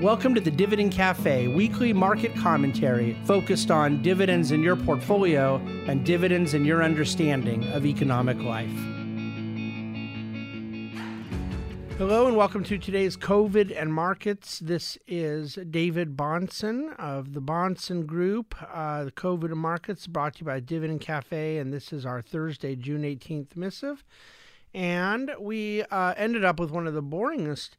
Welcome to the Dividend Cafe, weekly market commentary focused on dividends in your portfolio and dividends in your understanding of economic life. Hello and welcome to today's COVID and markets. This is David Bahnsen of the Bahnsen Group. Uh, the COVID and markets brought to you by Dividend Cafe, and this is our Thursday, June 18th missive. And we uh, ended up with one of the boringest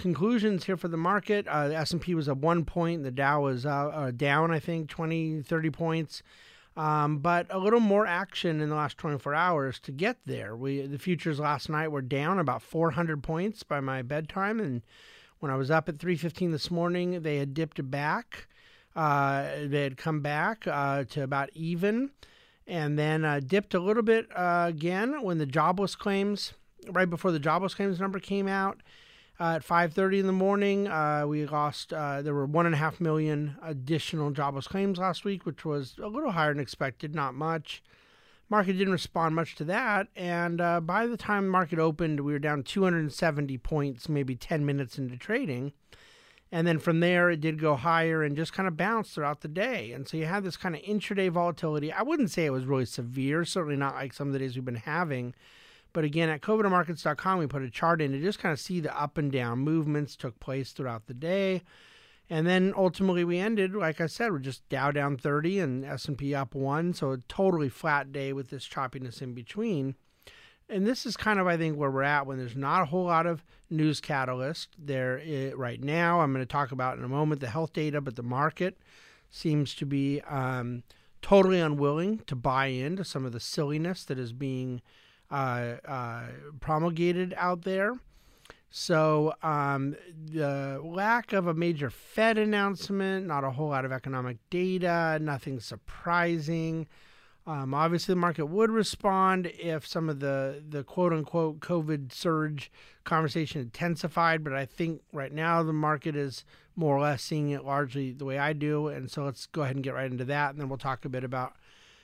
conclusions here for the market. Uh, the S&P was up one point. The Dow was uh, uh, down, I think, 20, 30 points. Um, but a little more action in the last 24 hours to get there. We the futures last night were down about 400 points by my bedtime, and when I was up at 3:15 this morning, they had dipped back. Uh, they had come back uh, to about even, and then uh, dipped a little bit again when the jobless claims right before the jobless claims number came out uh, at 5:30 in the morning. Uh, we lost. Uh, there were one and a half million additional jobless claims last week, which was a little higher than expected. Not much. Market didn't respond much to that, and uh, by the time the market opened, we were down 270 points, maybe 10 minutes into trading. And then from there, it did go higher and just kind of bounced throughout the day. And so you had this kind of intraday volatility. I wouldn't say it was really severe, certainly not like some of the days we've been having but again, at covidmarkets.com, we put a chart in to just kind of see the up and down movements took place throughout the day. And then ultimately we ended, like I said, we're just Dow down 30 and S&P up 1, so a totally flat day with this choppiness in between. And this is kind of, I think, where we're at when there's not a whole lot of news catalyst there is, right now. I'm going to talk about in a moment the health data, but the market seems to be um, totally unwilling to buy into some of the silliness that is being uh, uh, promulgated out there. So um, the lack of a major Fed announcement, not a whole lot of economic data, nothing surprising. Um, obviously, the market would respond if some of the, the quote unquote COVID surge conversation intensified, but I think right now the market is more or less seeing it largely the way I do. And so let's go ahead and get right into that, and then we'll talk a bit about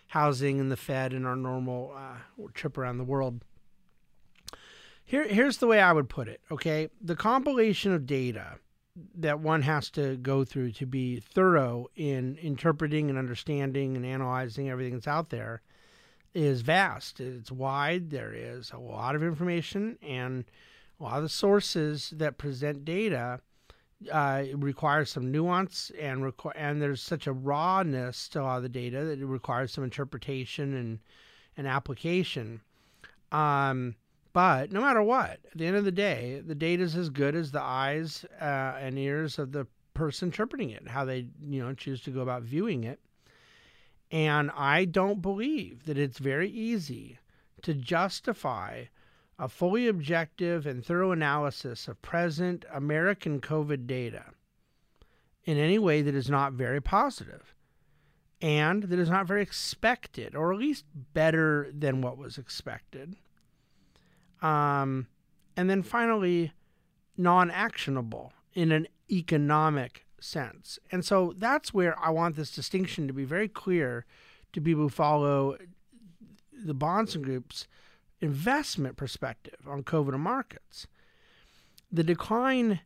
housing and the Fed and our normal uh, trip around the world. Here, here's the way I would put it. Okay, the compilation of data that one has to go through to be thorough in interpreting and understanding and analyzing everything that's out there is vast. It's wide. There is a lot of information and a lot of the sources that present data uh, requires some nuance and requ- and there's such a rawness to all the data that it requires some interpretation and and application. Um, but no matter what, at the end of the day, the data is as good as the eyes uh, and ears of the person interpreting it, how they you know choose to go about viewing it. And I don't believe that it's very easy to justify a fully objective and thorough analysis of present American COVID data in any way that is not very positive and that is not very expected, or at least better than what was expected. Um, and then finally, non actionable in an economic sense. And so that's where I want this distinction to be very clear to people who follow the Bahnsen Group's investment perspective on COVID markets. The decline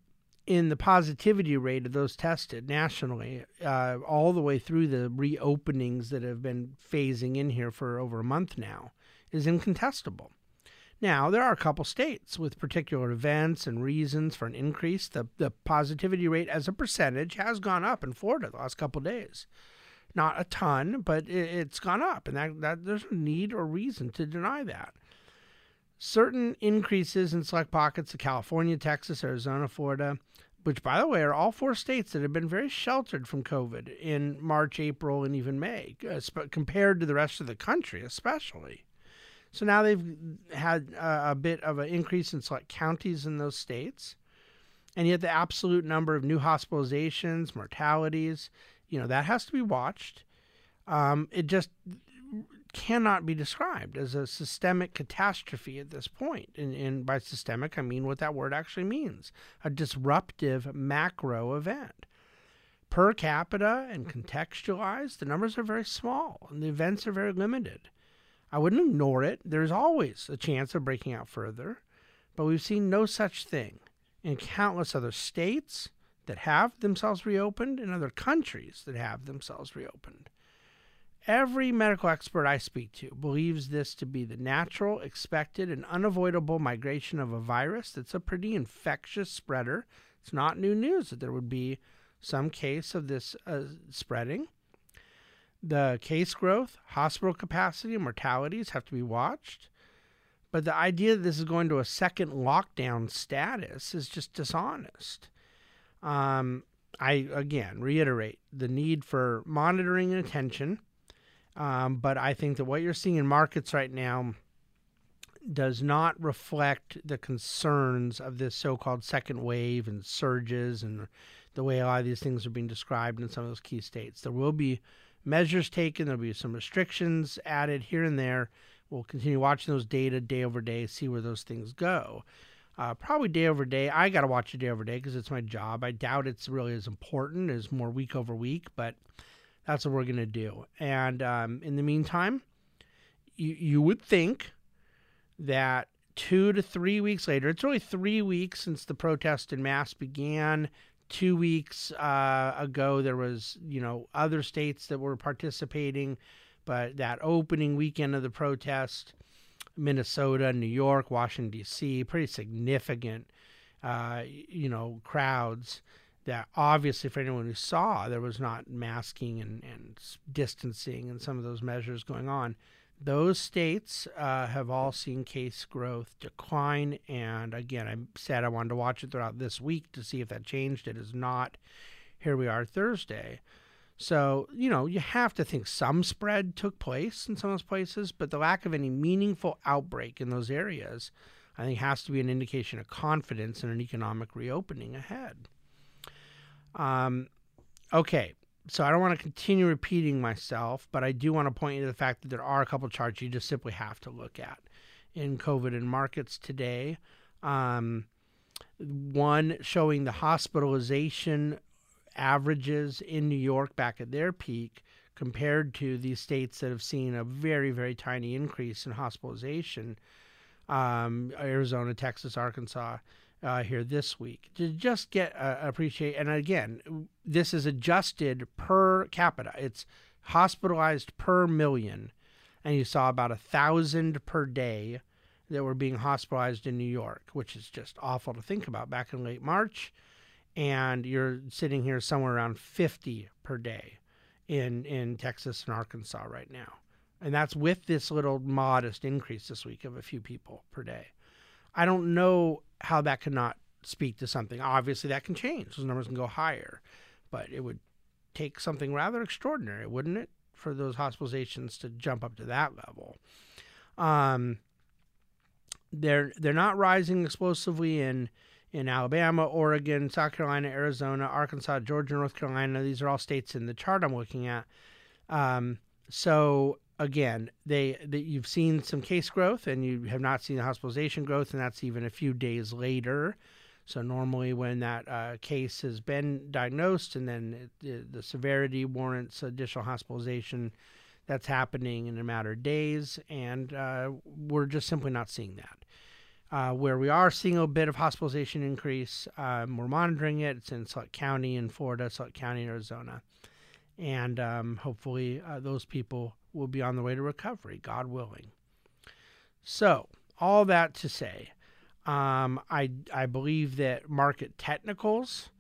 in the positivity rate of those tested nationally, uh, all the way through the reopenings that have been phasing in here for over a month now, is incontestable. Now, there are a couple states with particular events and reasons for an increase. The, the positivity rate as a percentage has gone up in Florida the last couple days. Not a ton, but it, has gone up, and that, that there's no need or reason to deny that certain increases in select pockets of California, Texas, Arizona, Florida, which, by the way, are all four states that have been very sheltered from COVID in March, April, and even May, compared to the rest of the country, especially. So now they've had a, a bit of an increase in select counties in those states. And yet, the absolute number of new hospitalizations, mortalities, you know, that has to be watched. Um, it just cannot be described as a systemic catastrophe at this point. And, and by systemic, I mean what that word actually means a disruptive macro event. Per capita and mm-hmm. contextualized, the numbers are very small and the events are very limited. I wouldn't ignore it. There's always a chance of breaking out further, but we've seen no such thing in countless other states, that have themselves reopened and other countries that have themselves reopened. Every medical expert I speak to believes this to be the natural, expected, and unavoidable migration of a virus that's a pretty infectious spreader. It's not new news that there would be some case of this uh, spreading. The case growth, hospital capacity, and mortalities have to be watched. But the idea that this is going to a second lockdown status is just dishonest. Um, I again reiterate the need for monitoring and attention um, but I think that what you're seeing in markets right now does not reflect the concerns of this so-called second wave and surges and the way a lot of these things are being described in some of those key states. There will be measures taken. There'll be some restrictions added here and there. We'll continue watching those data day over day, see where those things go. Uh, probably day over day. I got to watch it day over day because it's my job. I doubt it's really as important as more week over week, but that's what we're going to do. And um, in the meantime, you, you would think that two to three weeks later, it's only three weeks since the protest in mass began. Two weeks uh, ago, there was, you know, other states that were participating, but that opening weekend of the protest, Minnesota, New York, Washington D.C., pretty significant, uh, you know, crowds that obviously for anyone who saw there was not masking and, and distancing and some of those measures going on. Those states uh, have all seen case growth decline and again i said i wanted to watch it throughout this week to see if that changed. It is not. Here we are thursday. So you know you have to think some spread took place in some of those places but the lack of any meaningful outbreak in those areas i think has to be an indication of confidence in an economic reopening ahead um, okay, so I don't want to continue repeating myself, but I do want to point you to the fact that there are a couple charts you just simply have to look at in COVID and markets today. Um, one showing the hospitalization averages in New York back at their peak compared to these states that have seen a very, very tiny increase in hospitalization um, Arizona, Texas, Arkansas uh, here this week to just get uh, appreciate. And again, this is adjusted per capita. It's hospitalized per million, and you saw about a thousand per day that were being hospitalized in New York, which is just awful to think about. Back in late March, and you're sitting here somewhere around 50 per day in in Texas and Arkansas right now. And that's with this little modest increase this week of a few people per day. I don't know how that could not speak to something. Obviously, that can change. Those numbers can go higher, but it would take something rather extraordinary, wouldn't it, for those hospitalizations to jump up to that level? Um, they're they're not rising explosively in in Alabama, Oregon, South Carolina, Arizona, Arkansas, Georgia, North Carolina. These are all states in the chart I'm looking at. Um, so again, they, they you've seen some case growth and you have not seen the hospitalization growth, and that's even a few days later. So normally, when that uh, case has been diagnosed and then it, the severity warrants additional hospitalization, that's happening in a matter of days, and uh, we're just simply not seeing that. Uh, where we are seeing a bit of hospitalization increase, um, we're monitoring it. It's in Salt County in Florida, Salt County Arizona, and um, hopefully uh, those people will be on the way to recovery, God willing. So, all that to say, um, I, I believe that market technicals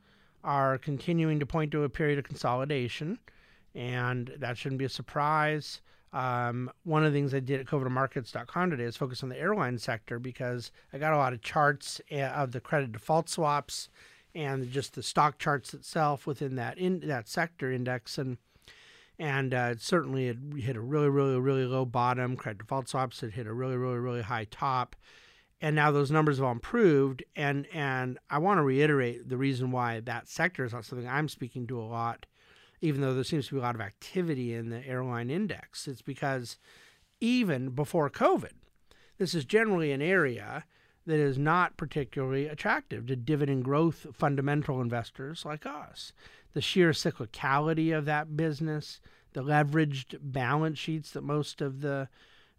are continuing to point to a period of consolidation, and that shouldn't be a surprise. Um, one of the things I did at covidmarkets.com today is focus on the airline sector because I got a lot of charts eh, of the credit default swaps and just the stock charts itself within that in that sector index and and uh, certainly it hit a really, really, really low bottom. Credit default swaps had hit a really, really, really high top, and now those numbers have all improved. And and I want to reiterate the reason why that sector is not something I'm speaking to a lot, even though there seems to be a lot of activity in the airline index. It's because even before COVID, this is generally an area that is not particularly attractive to dividend growth fundamental investors like us the sheer cyclicality of that business, the leveraged balance sheets that most of the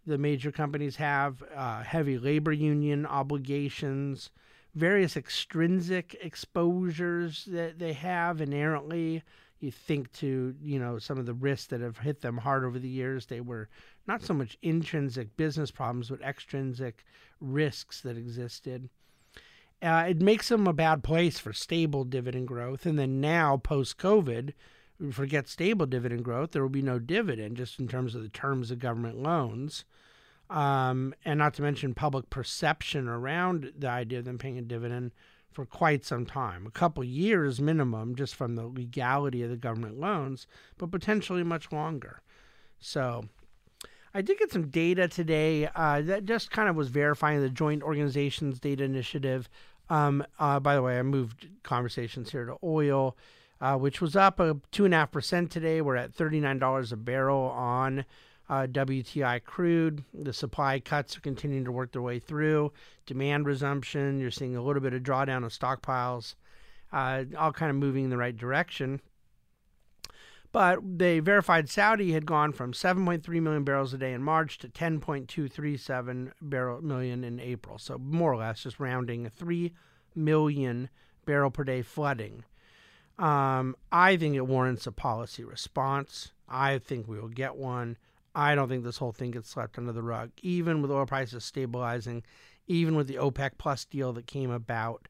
the major companies have, uh, heavy labor union obligations, various extrinsic exposures that they have inherently. You think to, you know, some of the risks that have hit them hard over the years. They were not so much intrinsic business problems, but extrinsic risks that existed. Uh, it makes them a bad place for stable dividend growth. And then now, post COVID, forget stable dividend growth, there will be no dividend just in terms of the terms of government loans. Um, and not to mention public perception around the idea of them paying a dividend for quite some time, a couple years minimum, just from the legality of the government loans, but potentially much longer. So, I did get some data today uh, that just kind of was verifying the Joint Organizations Data Initiative. Um, uh, by the way, I moved conversations here to oil, uh, which was up a two and a half percent today. We're at thirty nine dollars a barrel on uh, WTI crude. The supply cuts are continuing to work their way through. Demand resumption. You're seeing a little bit of drawdown of stockpiles, uh, all kind of moving in the right direction. But they verified Saudi had gone from 7.3 million barrels a day in March to 10.237 barrel million in April. So more or less, just rounding a 3 million barrel per day flooding. Um, I think it warrants a policy response. I think we will get one. I don't think this whole thing gets swept under the rug, even with oil prices stabilizing, even with the OPEC Plus deal that came about.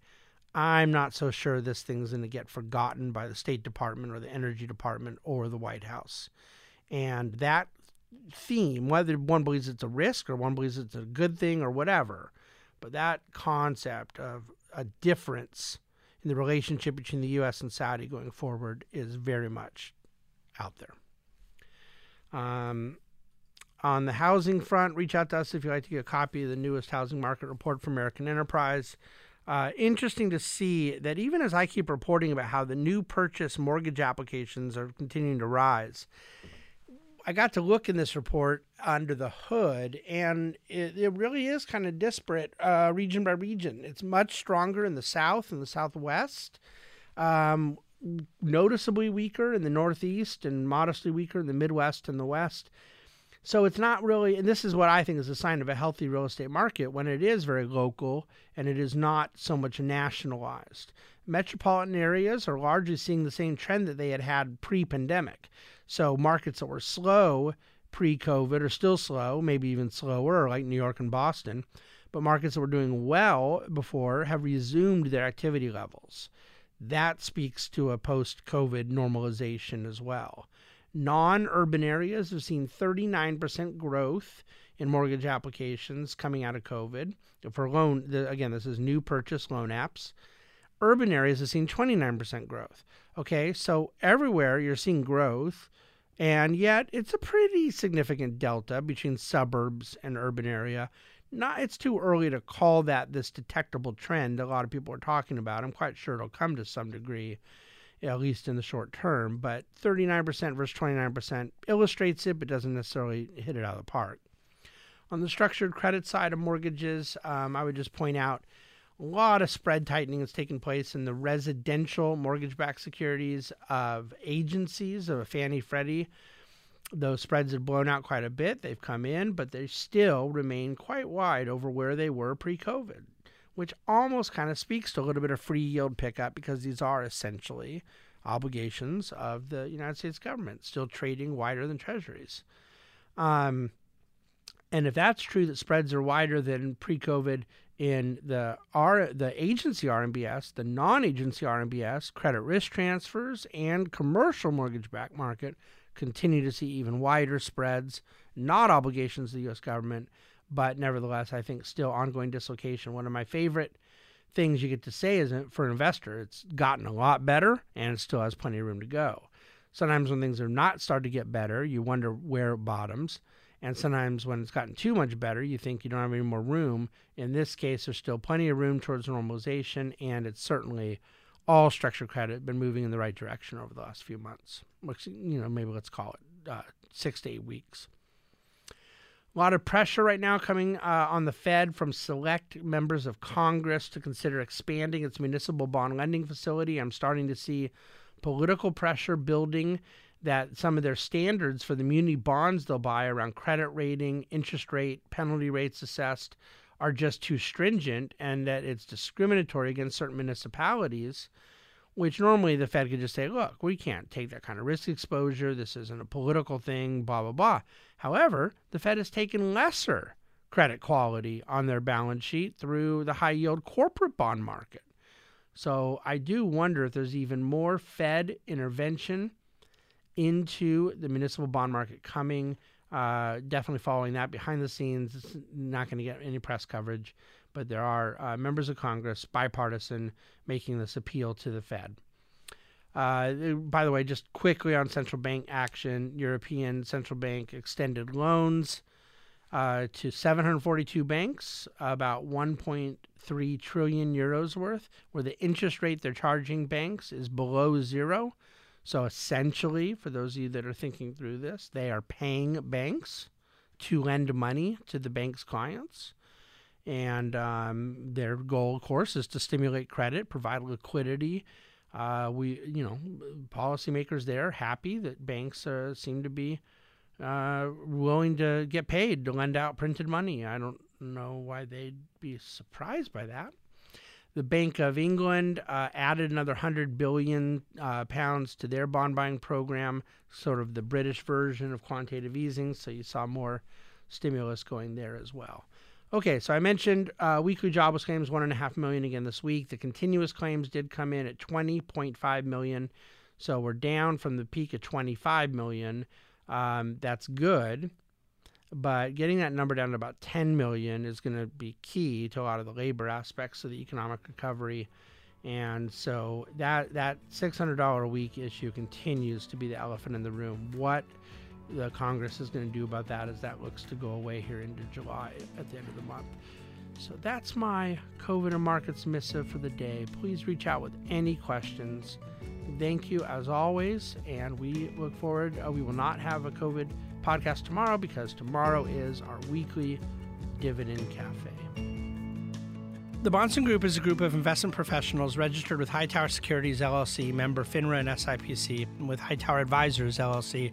I'm not so sure this thing's going to get forgotten by the State Department or the Energy Department or the White House. And that theme, whether one believes it's a risk or one believes it's a good thing or whatever, but that concept of a difference in the relationship between the U.S. and Saudi going forward is very much out there. Um, on the housing front, reach out to us if you'd like to get a copy of the newest housing market report from American Enterprise. Uh, interesting to see that even as I keep reporting about how the new purchase mortgage applications are continuing to rise, I got to look in this report under the hood, and it, it really is kind of disparate uh, region by region. It's much stronger in the South and the Southwest, um, noticeably weaker in the Northeast, and modestly weaker in the Midwest and the West. So it's not really, and this is what I think is a sign of a healthy real estate market when it is very local and it is not so much nationalized. Metropolitan areas are largely seeing the same trend that they had had pre pandemic. So markets that were slow pre COVID are still slow, maybe even slower, like New York and Boston. But markets that were doing well before have resumed their activity levels. That speaks to a post COVID normalization as well. Non urban areas have seen 39% growth in mortgage applications coming out of COVID. For loan, again, this is new purchase loan apps. Urban areas have seen 29% growth. Okay, so everywhere you're seeing growth, and yet it's a pretty significant delta between suburbs and urban area. Not, it's too early to call that this detectable trend a lot of people are talking about. I'm quite sure it'll come to some degree at least in the short term. But 39% versus 29% illustrates it, but doesn't necessarily hit it out of the park. On the structured credit side of mortgages, um, I would just point out a lot of spread tightening has taken place in the residential mortgage backed securities of agencies, of Fannie Freddie. Those spreads have blown out quite a bit. They've come in, but they still remain quite wide over where they were pre COVID which almost kind of speaks to a little bit of free yield pickup because these are essentially obligations of the United States government, still trading wider than treasuries. Um, and if that's true that spreads are wider than pre-COVID in the R the agency RMBS, the non-agency RMBS, credit risk transfers, and commercial mortgage-backed market continue to see even wider spreads, not obligations of the U.S. government, but nevertheless, I think still ongoing dislocation. One of my favorite things you get to say is for an investor, it's gotten a lot better and it still has plenty of room to go. Sometimes when things are not starting to get better, you wonder where it bottoms. And sometimes when it's gotten too much better, you think you don't have any more room. In this case, there's still plenty of room towards normalization, and it's certainly all structured credit been moving in the right direction over the last few months. You know, maybe let's call it uh, six to eight weeks. A lot of pressure right now coming uh, on the Fed from select members of Congress to consider expanding its municipal bond lending facility. I'm starting to see political pressure building that some of their standards for the muni bonds they'll buy around credit rating, interest rate, penalty rates assessed are just too stringent and that it's discriminatory against certain municipalities, which normally the Fed could just say, look, we can't take that kind of risk exposure. This isn't a political thing, blah, blah, blah. However, the Fed has taken lesser credit quality on their balance sheet through the high yield corporate bond market. So I do wonder if there's even more Fed intervention into the municipal bond market coming. Uh, definitely following that behind the scenes. It's not going to get any press coverage, but there are uh, members of Congress, bipartisan, making this appeal to the Fed. Uh, by the way, just quickly on central bank action, European Central Bank extended loans uh, to 742 banks, about 1.3 trillion euros worth, where the interest rate they're charging banks is below zero. So essentially, for those of you that are thinking through this, they are paying banks to lend money to the bank's clients. And um, their goal, of course, is to stimulate credit, provide liquidity. Uh, we, you know, policymakers there happy that banks uh, seem to be uh, willing to get paid to lend out printed money. I don't know why they'd be surprised by that. The Bank of England uh, added another 100 billion uh, pounds to their bond buying program, sort of the British version of quantitative easing. So you saw more stimulus going there as well. Okay, so I mentioned uh, weekly jobless claims, one and a half million again this week. The continuous claims did come in at 20.5 million, so we're down from the peak of 25 million. Um, that's good but getting that number down to about 10 million is going to be key to a lot of the labor aspects of the economic recovery and so that that $600 a week issue continues to be the elephant in the room what the congress is going to do about that as that looks to go away here into july at the end of the month. So that's my covid and markets missive for the day. Please reach out with any questions. Thank you as always and we look forward uh, we will not have a covid podcast tomorrow because tomorrow is our weekly Dividend Cafe. The Bahnsen Group is a group of investment professionals registered with Hightower Securities LLC, member FINRA and SIPC, and with Hightower Advisors LLC,